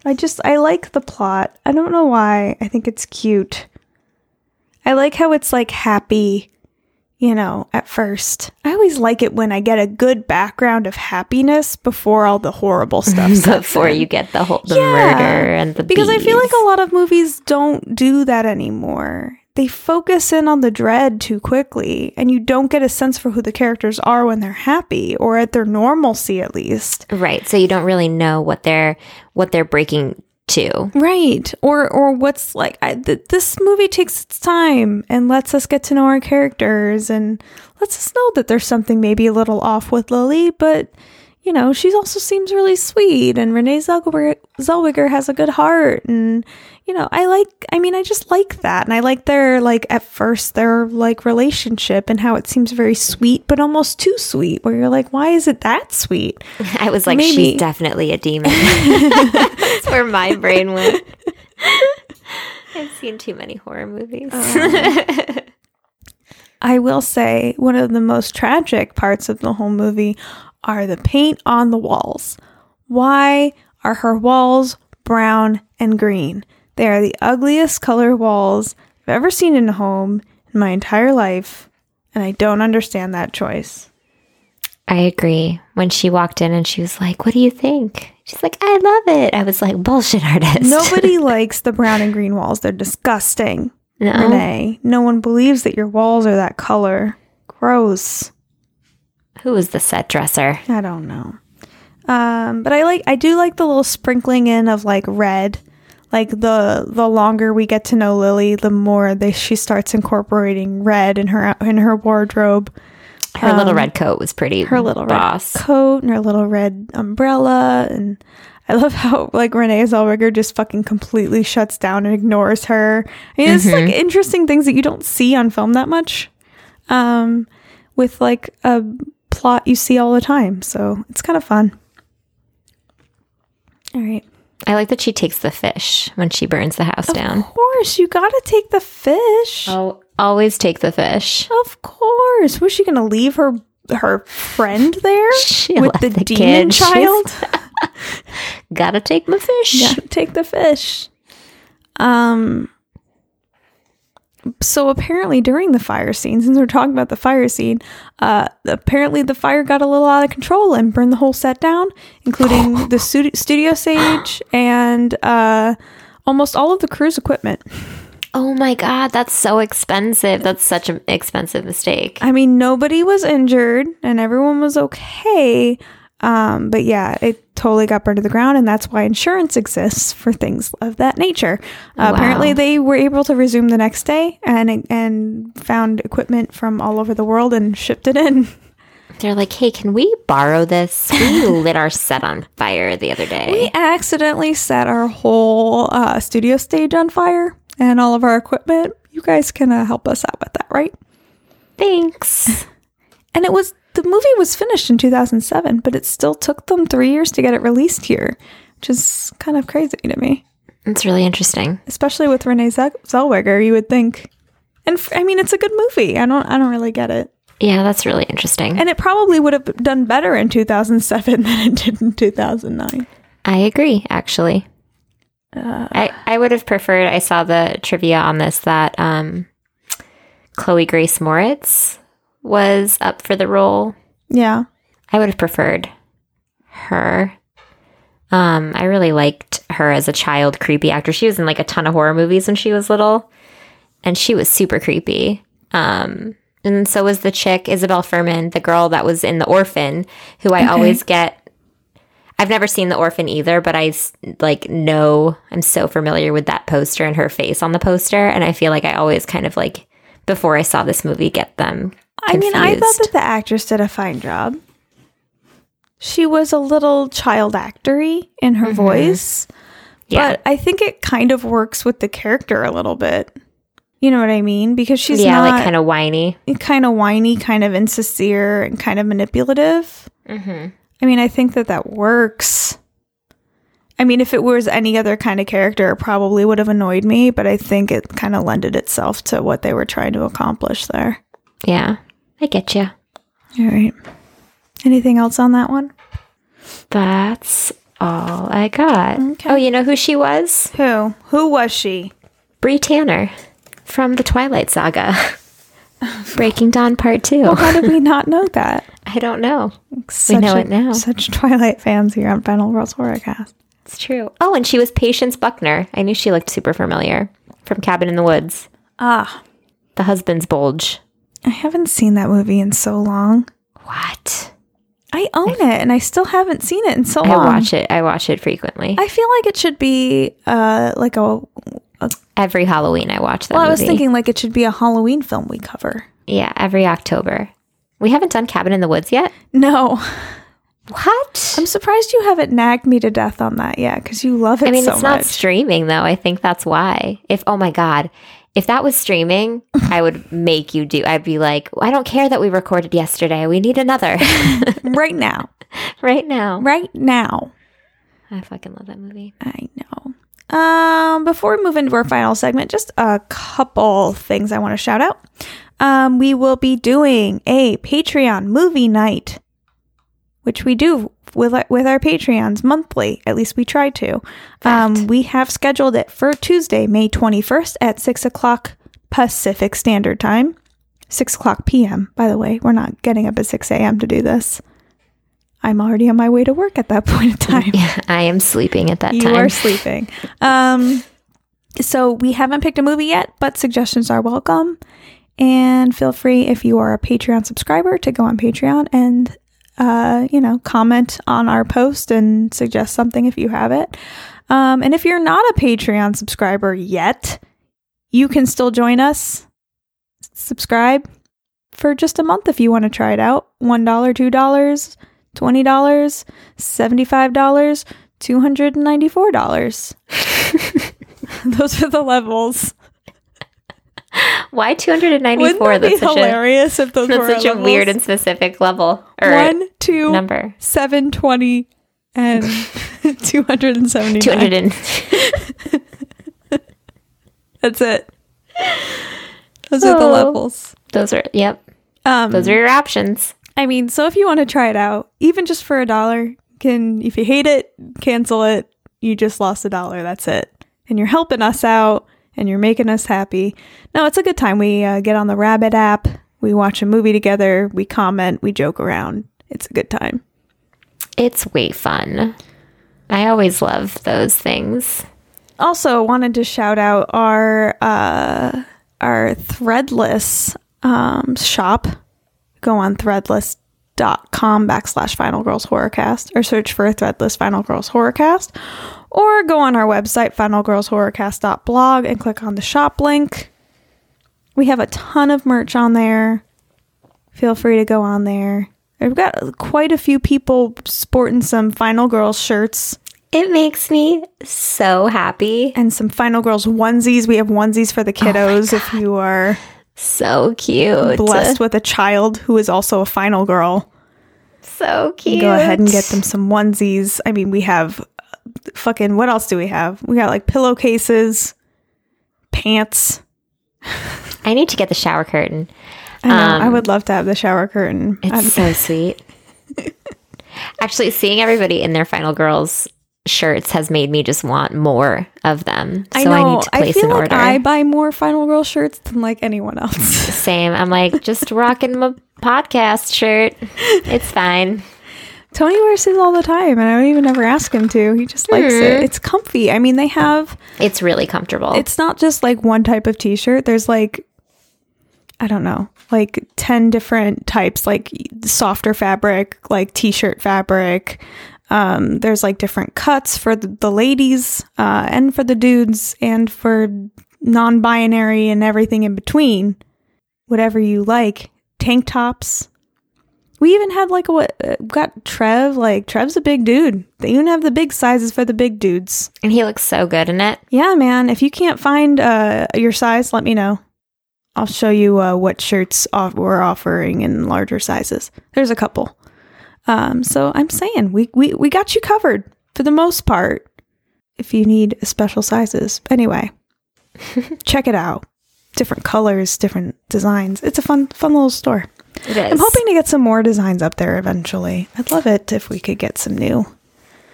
I just I like the plot. I don't know why. I think it's cute. I like how it's like happy, you know, at first. I always like it when I get a good background of happiness before all the horrible stuff Before in. you get the whole the Yeah. murder and the Because I feel like a lot of movies don't do that anymore. They focus in on the dread too quickly, and you don't get a sense for who the characters are when they're happy or at their normalcy, at least. right. So you don't really know what they're what they're breaking to. Right. Or or what's like I, th- this movie takes its time and lets us get to know our characters and lets us know that there's something maybe a little off with Lily, but you know, she also seems really sweet and Renee Zellweger, Zellweger has a good heart and you know, I like I mean, I just like that. And I like their like at first their like relationship and how it seems very sweet but almost too sweet where you're like, why is it that sweet? I was like, Maybe. she's definitely a demon. That's where my brain went. I've seen too many horror movies. Um, I will say one of the most tragic parts of the whole movie are the paint on the walls. Why are her walls brown and green? They are the ugliest color walls I've ever seen in a home in my entire life, and I don't understand that choice. I agree. When she walked in and she was like, What do you think? She's like, I love it. I was like, Bullshit artist. Nobody likes the brown and green walls. They're disgusting. no. Renee, no one believes that your walls are that color. Gross. Who was the set dresser? I don't know. Um, but I like I do like the little sprinkling in of like red. Like the the longer we get to know Lily, the more they she starts incorporating red in her in her wardrobe. Her little red coat was pretty. Um, Her little boss. red coat and her little red umbrella and I love how like Renee Zellweger just fucking completely shuts down and ignores her. I mean, it's like interesting things that you don't see on film that much. Um, with like a plot you see all the time, so it's kind of fun. All right. I like that she takes the fish when she burns the house down. Of course, you gotta take the fish. Oh, always take the fish. Of course. Was she gonna leave her her friend there She with the, the demon kid. Child? Gotta take my fish. Gotta take the fish. Um, so apparently during the fire scene, since we're talking about the fire scene, uh, apparently the fire got a little out of control and burned the whole set down, including the stu- studio stage and uh, almost all of the crew's equipment. Oh my god, that's so expensive. That's such an expensive mistake. I mean, nobody was injured and everyone was okay. Um, but yeah, it totally got burned to the ground, and that's why insurance exists for things of that nature. Uh, Wow. Apparently, they were able to resume the next day and and found equipment from all over the world and shipped it in. They're like, "Hey, can we borrow this? We lit our set on fire the other day." We accidentally set our whole uh, studio stage on fire and all of our equipment. You guys can uh, help us out with that, right? Thanks. And it was the movie was finished in 2007, but it still took them three years to get it released here, which is kind of crazy to me. It's really interesting. Especially with Renee Zell- Zellweger, you would think. And f- I mean, it's a good movie. I don't, I don't really get it. Yeah, that's really interesting. And it probably would have done better in 2007 than it did in 2009. I agree, actually. I, I would have preferred, I saw the trivia on this that um, Chloe Grace Moretz was up for the role. Yeah. I would have preferred her. Um, I really liked her as a child creepy actor. She was in like a ton of horror movies when she was little, and she was super creepy. Um, and so was the chick Isabelle Fuhrman, the girl that was in The Orphan, who I always get. I've never seen The Orphan either, but I like know I'm so familiar with that poster and her face on the poster, and I feel like I always kind of like before I saw this movie get them. I mean, I thought that the actress did a fine job. She was a little child actory in her voice, Yeah. but I think it kind of works with the character a little bit. You know what I mean? Because she's yeah, not like kind of whiny. kind of whiny, kind of insincere, and kind of manipulative. Mm-hmm. I mean, I think that that works. I mean, if it was any other kind of character, it probably would have annoyed me, but I think it kind of lended itself to what they were trying to accomplish there. Yeah, I get you. All right. Anything else on that one? That's all I got. Okay. Oh, you know who she was? Who? Who was she? Bree Tanner from the Twilight Saga. Breaking Dawn Part 2. How did we not know that? I don't know. Such know a- it now. Such Twilight fans here on Final Girls Horrorcast. It's true. Oh, and she was Patience Buckner. I knew she looked super familiar from Cabin in the Woods. Ah, The husband's bulge. I haven't seen that movie in so long. What? I own it, and I still haven't seen it in so long. I watch it. I watch it frequently. I feel like it should be uh like a. every Halloween I watch that Well, I was thinking like it should be a Halloween film we cover. yeah, every October. We haven't done Cabin in the Woods yet. No, What? I'm surprised you haven't nagged me to death on that yet because you love it I mean, so it's much. not streaming though. I think that's why. If oh my god, if that was streaming, I would make you do. I'd be like, I don't care that we recorded yesterday. We need another right now, right now. right now. I fucking love that movie. I know. Um, before we move into our final segment, just a couple things I want to shout out. Um, we will be doing a Patreon movie night, which we do with our, with our Patreons monthly. At least we try to. Um, we have scheduled it for Tuesday, May twenty first at six o'clock Pacific Standard Time. Six o'clock p.m. By the way, we're not getting up at six a.m. to do this. I'm already on my way to work at that point in time I am sleeping at that you time. You are sleeping. Um, so we haven't picked a movie yet, but suggestions are welcome. And feel free if you are a Patreon subscriber to go on Patreon and uh, you know comment on our post and suggest something if you have it. Um, and if you're not a Patreon subscriber yet, you can still join us. Subscribe for just a month if you want to try it out. One dollar, two dollars, twenty dollars, seventy-five dollars, two hundred and ninety-four dollars. Those are the levels. Why 294? Wouldn't four? that be That's a hilarious if those that's were such a weird and specific level or one, two, number. seven, twenty, and two hundred and Two hundred and That's it. Those are the Oh. levels. those are yep. Um, Those are your options. I mean, so if you want to try it out, even just for a dollar, can if you hate it, cancel it. You just lost a dollar. That's it, and you're helping us out, and you're making us happy. No, it's a good time. We uh, get on the Rabbit app, we watch a movie together, we comment, we joke around. It's a good time. It's way fun. I always love those things. Also, wanted to shout out our uh, our Threadless um, shop. Go on threadless.com backslash Final Girls Horrorcast or search for Threadless Final Girls Horrorcast or go on our website, finalgirlshorrorcast.blog, and click on the shop link. We have a ton of merch on there. Feel free to go on there. We've got quite a few people sporting some Final Girls shirts It makes me so happy. and some Final Girls onesies. We have onesies for the oh kiddos if you are So cute. blessed with a child who is also a Final Girl. So cute. Go ahead and get them some onesies. I mean, we have fucking what else do we have? We got like pillowcases, pants. I need to get the shower curtain. I know. I Um, would love to have the shower curtain. It's I'm- so sweet. Actually, seeing everybody in their Final Girls shirts has made me just want more of them. So I I, know. need to place feel an like order. I buy more Final Girl shirts than like anyone else. Same. I'm like, just rocking my podcast shirt. It's fine. Tony wears his all the time, and I don't even ever ask him to. He just likes it. It's comfy. I mean, they have. It's really comfortable. It's not just like one type of t-shirt. There's like I don't know, like 10 different types like softer fabric, like t-shirt fabric. Um there's like different cuts for the, the ladies uh and for the dudes and for non-binary and everything in between. Whatever you like. Tank tops. We even had like a what uh, got Trev, like Trev's a big dude. They even have the big sizes for the big dudes. and he looks so good in it. Yeah, man. If you can't find uh, your size, let me know. I'll show you uh, what shirts off- we're offering in larger sizes. There's a couple. Um, so I'm saying we, we we got you covered for the most part. If you need special sizes, anyway, check it out. Different colors, different designs. It's a fun fun little store. It is. I'm hoping to get some more designs up there eventually. I'd love it if we could get some new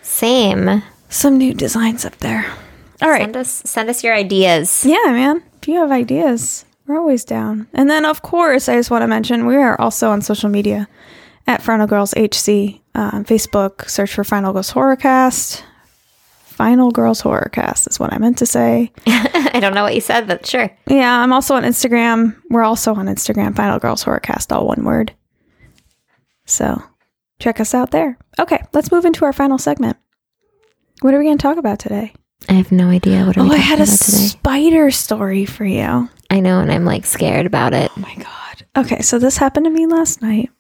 Same. some new designs up there. All right. Send us send us your ideas. Yeah, man. If you have ideas, we're always down. And then, of course, I just want to mention we are also on social media at Final Girls HC. Uh, on Facebook, search for Final Girls Horrorcast. Final Girls Horrorcast is what I meant to say. I don't know what you said, but sure. Yeah, I'm also on Instagram. We're also on Instagram, Final Girls Horrorcast, all one word. So check us out there. Okay, let's move into our final segment. What are we going to talk about today? I have no idea what are Oh, I had a spider story for you. I know, and I'm like scared about it. Oh my god. Okay, so this happened to me last night.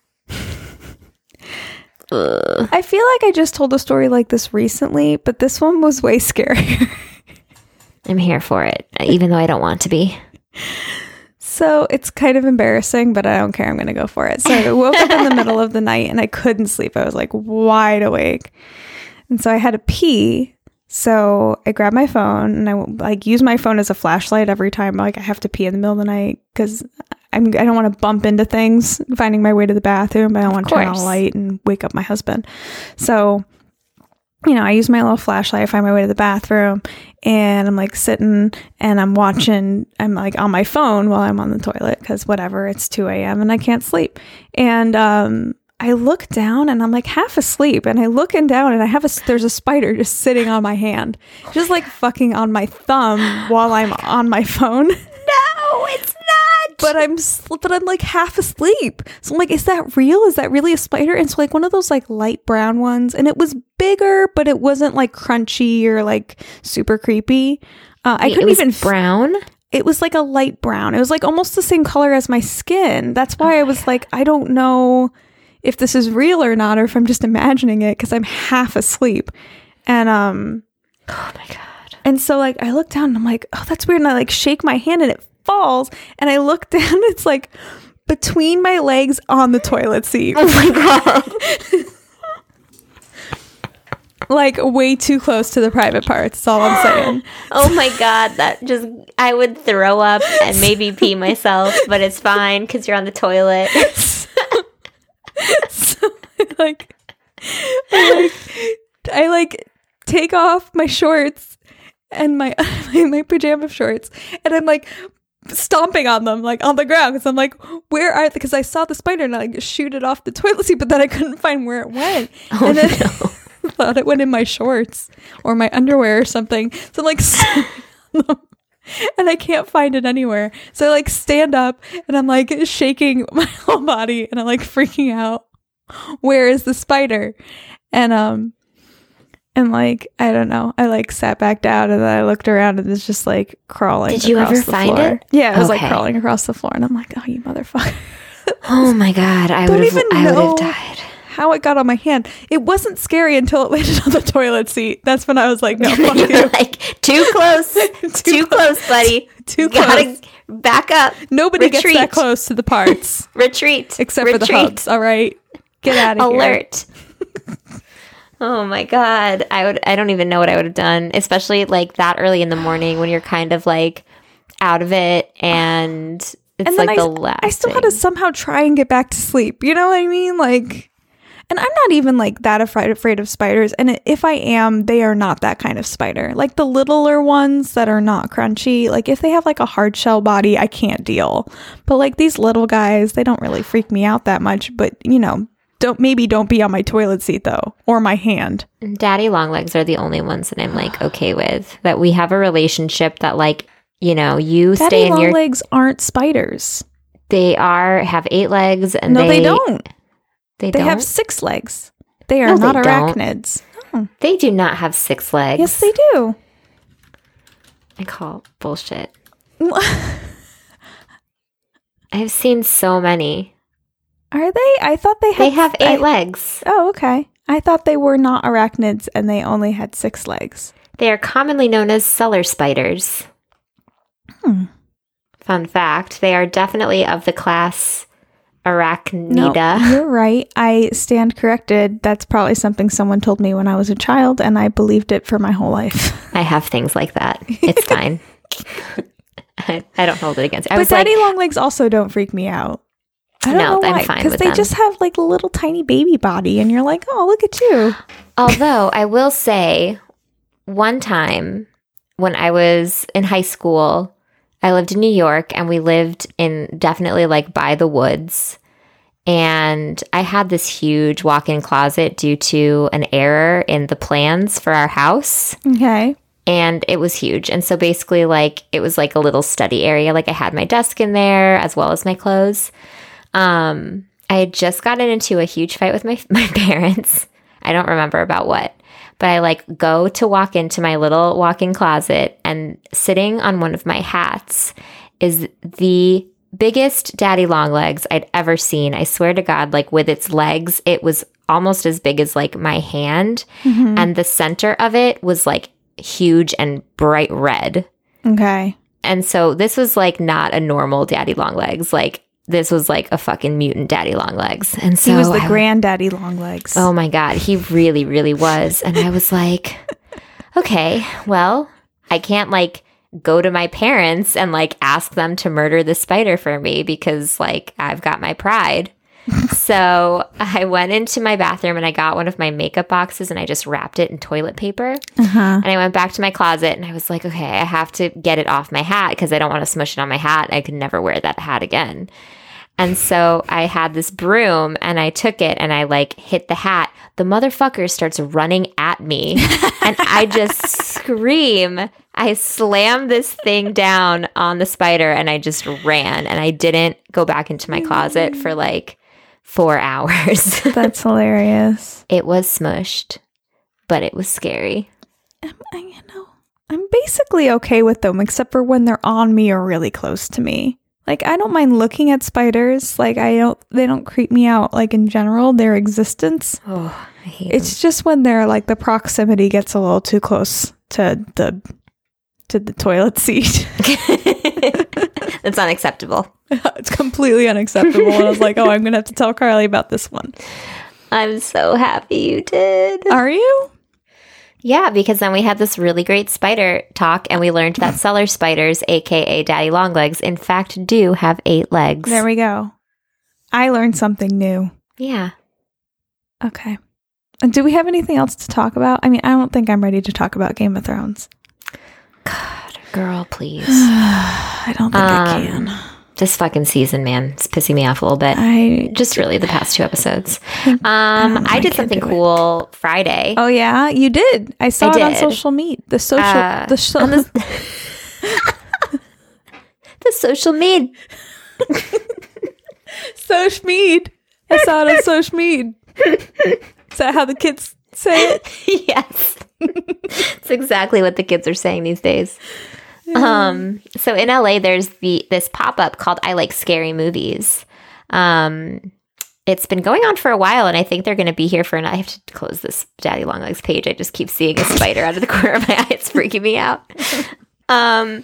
Ugh. I feel like I just told a story like this recently, but this one was way scarier. I'm here for it, even though I don't want to be. so it's kind of embarrassing, but I don't care. I'm going to go for it. So I woke up in the middle of the night and I couldn't sleep. I was like wide awake. And so I had to pee. So I grabbed my phone and I like use my phone as a flashlight every time like I have to pee in the middle of the night because I'm I don't want to bump into things finding my way to the bathroom. I don't want to turn on a light and wake up my husband. So you know, I use my little flashlight, I find my way to the bathroom, and I'm like sitting and I'm watching, I'm like on my phone while I'm on the toilet because whatever, it's 2 a.m. and I can't sleep. And um, I look down and I'm like half asleep, and I looking down and I have a there's a spider just sitting on my hand, just like fucking on my thumb while I'm on my phone. No, it's not. But I'm but I'm like half asleep. So I'm like, is that real? Is that really a spider? And so like one of those like light brown ones, and it was bigger, but it wasn't like crunchy or like super creepy. Uh, I couldn't it was even. brown. it was like a light brown. It was like almost the same color as my skin. That's why I was like, I don't know if this is real or not, or if I'm just imagining it because I'm half asleep. And um, Oh my god. and so like I look down and I'm like, oh, that's weird. And I like shake my hand and it falls. And I look down, it's like between my legs on the toilet seat. Oh my god. like way too close to the private parts. That's all I'm saying. Oh my god, that just I would throw up and maybe pee myself, but it's fine because you're on the toilet. so I like I like I like take off my shorts and my my, my pajama shorts, and I'm like stomping on them like on the ground because I'm like, where are because I saw the spider and I like shoot it off the toilet seat, but then I couldn't find where it went. Oh, and then I thought it went in my shorts or my underwear or something. So I'm like stomping on them, and I can't find it anywhere. So I like stand up and I'm like shaking my whole body and I'm like freaking out. Where is the spider? And um and like I don't know, I like sat back down and then I looked around and it's just like crawling. Did you ever find floor. it? Yeah, it was like crawling across the floor, and I'm like, oh, you motherfucker! Oh my god, I would have even I would have died. How it got on my hand? It wasn't scary until it landed on the toilet seat. That's when I was like, no, fuck You're you. like too close, too, close, buddy. Too close. You gotta back up. Nobody gets that close to the parts Retreat, except for the Retreat. hubs. All right, get out of here. alert. Oh my god, I would. I don't even know what I would have done, especially like that early in the morning when you're kind of like out of it and it's And then like I, the last. I still had to somehow try and get back to sleep. You know what I mean? Like, and I'm not even like that afraid afraid of spiders. And if I am, they are not that kind of spider. Like the littler ones that are not crunchy. Like if they have like a hard shell body, I can't deal. But like these little guys, they don't really freak me out that much. But you know, don't maybe don't be on my toilet seat though, or my hand. Daddy long legs are the only ones that I'm like okay with. That we have a relationship that like you know you Daddy stay in long your. legs aren't spiders. They are have eight legs and no, they, they, don't. They, They don't. have six legs. They are No, not don't. arachnids. They do not have six legs. Yes, they do. I call bullshit. I've seen so many. Are they? I thought they had. They have eight I- legs. Oh, okay. I thought they were not arachnids and they only had six legs. They are commonly known as cellar spiders. Hmm. Fun fact they are definitely of the class No, Arachnida. you're right. I stand corrected. That's probably something someone told me when I was a child, and I believed it for my whole life. I have things like that. It's fine. I, I don't hold it against. I but was like, daddy long legs also don't freak me out. I don't No, know I'm why, because they them. just have like a little tiny baby body, and you're like, oh, look at you. Although I will say, one time when I was in high school, I lived in New York and we lived in definitely like by the woods. And I had this huge walk in closet due to an error in the plans for our house. Okay. And it was huge. And so basically, like, it was like a little study area. Like, I had my desk in there as well as my clothes. Um, I had just gotten into a huge fight with my, my parents. I don't remember about what, but I like go to walk into my little walk in closet, and sitting on one of my hats is the biggest daddy long legs I'd ever seen. I swear to God, like with its legs, it was almost as big as like my hand, and the center of it was like huge and bright red. Okay. And so this was like not a normal daddy long legs. Like this was like a fucking mutant daddy long legs. And so he was the I- granddaddy long legs. Oh my God, he really, really was. And I was like, okay, well, I can't like go to my parents and like ask them to murder the spider for me because like I've got my pride. so I went into my bathroom and I got one of my makeup boxes and I just wrapped it in toilet paper. Uh-huh. And I went back to my closet and I was like, okay, I have to get it off my hat because I don't want to smush it on my hat. I could never wear that hat again. And so I had this broom and I took it and I like hit the hat. The motherfucker starts running at me and I just scream. I slammed this thing down on the spider and I just ran and I didn't go back into my closet for like four hours. That's hilarious. it was smushed, but it was scary. I, you know, I'm basically okay with them, except for when they're on me or really close to me. Like I don't mind looking at spiders. Like I don't, they don't creep me out. Like in general, their existence. Oh, I hate It's just when they're like the proximity gets a little too close to the to the toilet seat. That's unacceptable. it's completely unacceptable. And I was like, oh, I'm gonna have to tell Carly about this one. I'm so happy you did. Are you? Yeah, because then we had this really great spider talk and we learned that cellar spiders, aka daddy longlegs, in fact do have eight legs. There we go. I learned something new. yeah. Okay. And do we have anything else to talk about? I mean, I don't think I'm ready to talk about Game of Thrones. Girl, please. I don't think I Um, can. this fucking season, man, it's pissing me off a little bit. I Just really the past two episodes. Um, I I did something do it. cool Friday. Oh yeah, you did. I saw I it on social media. The social Uh, the so- the, the social media. social mead. I saw it on social mead. Is that how the kids say it? yes. it's exactly what the kids are saying these days. Um, so in LA there's the this pop-up called I Like Scary Movies. Um it's been going on for a while and I think they're going to be here for an I have to close this Daddy Longlegs page. I just keep seeing a spider out of the corner of my eye. It's freaking me out. Um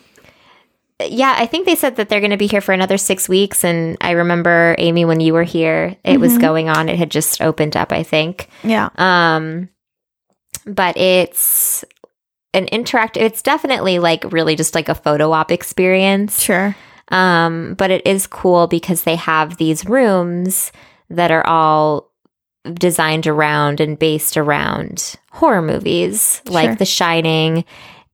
yeah, I think they said that they're going to be here for another 6 weeks and I remember Amy when you were here, it was going on. It had just opened up, I think. Yeah. Um, but it's an interactive. It's definitely like really just like a photo op experience. Sure. Um, but it is cool because they have these rooms that are all designed around and based around horror movies Sure. like The Shining,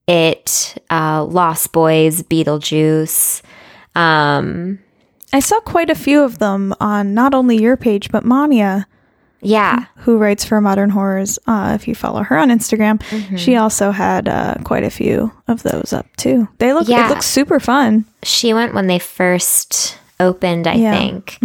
It, uh, Lost Boys, Beetlejuice. Um, I saw quite a few of them on not only your page but Mania, yeah, who writes for Modern Horrors. Uh, if you follow her on Instagram, she also had uh, quite a few of those up too. They look Yeah. it looks super fun. she went when they first opened i Yeah. think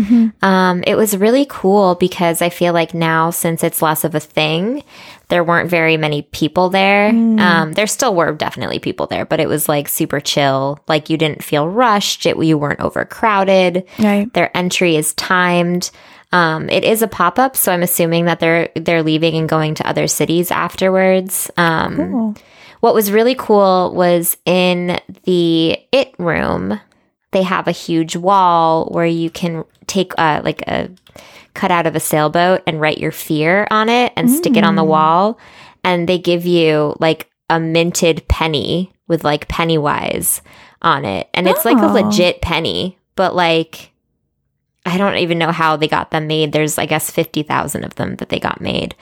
um, it was really cool because i feel like now since it's less of a thing there weren't very many people there um, there still were definitely people there but it was like super chill like you didn't feel rushed it, you weren't overcrowded Right. their entry is timed um, it is a pop-up so i'm assuming that they're they're leaving and going to other cities afterwards um, Cool. what was really cool was in the it room, they have a huge wall where you can take uh, like a cutout of a sailboat and write your fear on it and stick it on the wall. And they give you like a minted penny with like Pennywise on it. And it's like a Oh. legit penny, but like I don't even know how they got them made. There's I guess 50,000 of them that they got made.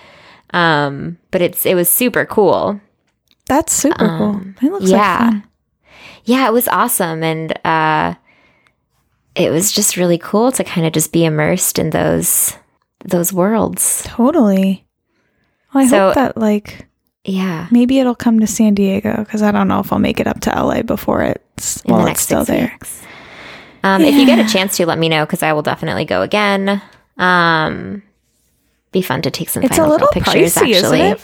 Um, but it's it was super cool. That's super Um, cool. It looks yeah. like fun. yeah, it was awesome. And uh, it was just really cool to kind of just be immersed in those those worlds. Totally. Well, I So- hope that like Yeah. maybe it'll come to San Diego because I don't know if I'll make it up to LA before it's In while it's still there. weeks. Um, If you get a chance to, let me know because I will definitely go again. Um, be fun to take some It's a final little pictures. pricey, actually?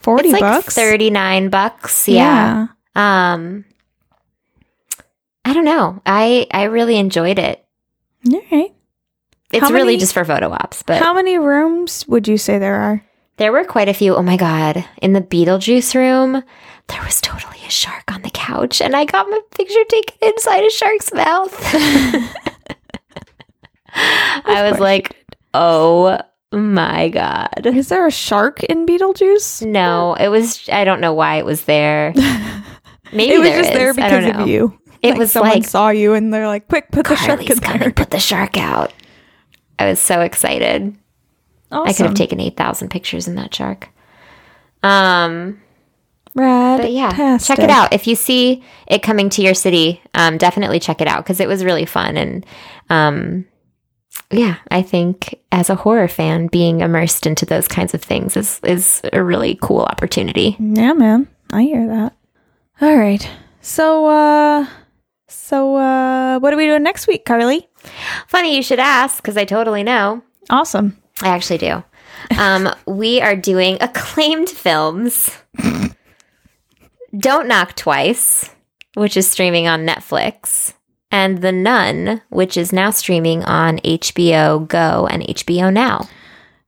Forty it's like bucks. thirty nine bucks. Yeah. Um, I don't know. I I really enjoyed it. All right. It's How really many- just for photo ops, but How many rooms would you say there are? There were quite a few. Oh my god! In the Beetlejuice room, there was totally a shark on the couch, and I got my picture taken inside a shark's mouth. I was like, "Oh my god!" Is there a shark in Beetlejuice? No, it was. I don't know why it was there. Maybe it was there just there is. I don't because of you. It Like, was someone like saw you and they're like, "Quick, put the shark in coming. there." Put the shark out. I was so excited. Awesome. I could have taken eight thousand pictures in that shark. Um. Rad. but yeah check it out if you see it coming to your city um, definitely check it out because it was really fun and um, yeah i think as a horror fan being immersed into those kinds of things is is a really cool opportunity Yeah, man. I hear that. All right. So, uh, so, uh, what are we doing next week, Carly? funny you should ask because i totally know Awesome. i actually do um, we are doing acclaimed films don't knock twice which is streaming on netflix and the nun which is now streaming on hbo go and hbo now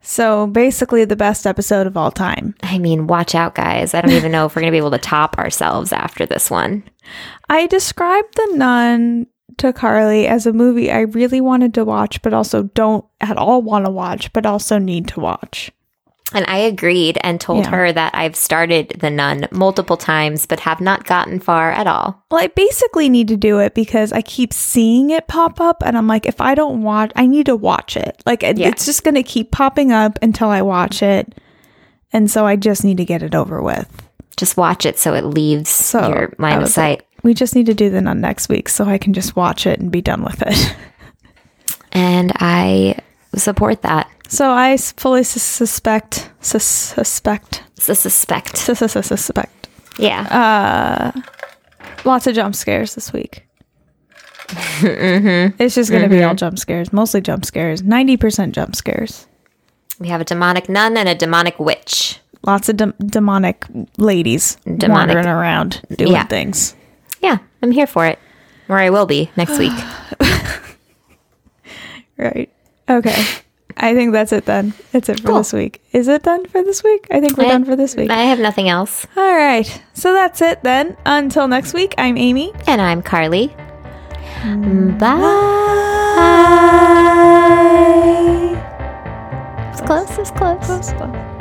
So, basically, the best episode of all time. I mean, watch out, guys. I don't even know if we're going to be able to top ourselves after this one. I described The Nun to Carly as a movie I really wanted to watch, but also don't at all want to watch, but also need to watch. And I agreed and told Yeah. her that I've started The Nun multiple times, but have not gotten far at all. Well, I basically need to do it because I keep seeing it pop up, and I'm like, if I don't watch, I need to watch it. Like, Yeah. it's just going to keep popping up until I watch it. And so I just need to get it over with. Just watch it so it leaves So, your line of sight. We just need to do the nun next week so I can just watch it and be done with it. And I support that. So I fully sus- suspect, sus- suspect, suspect. sus- sus- sus- suspect. Yeah. Uh, lots of jump scares this week. Mm-hmm. It's just going to be all mm-hmm. jump scares, mostly jump scares, 90% jump scares. we have a demonic nun and a demonic witch. Lots of dem- demonic ladies Demonic- wandering around doing Yeah. things. Yeah, I'm here for it. Or I will be next week. Right. Okay. I think that's it then. That's it for Cool. this week. Is it done for this week? I think we're I- done for this week. I have nothing else. All right. So that's it then. Until next week, I'm Amy. And I'm Carly. Bye. It's close, it's close. Close, close.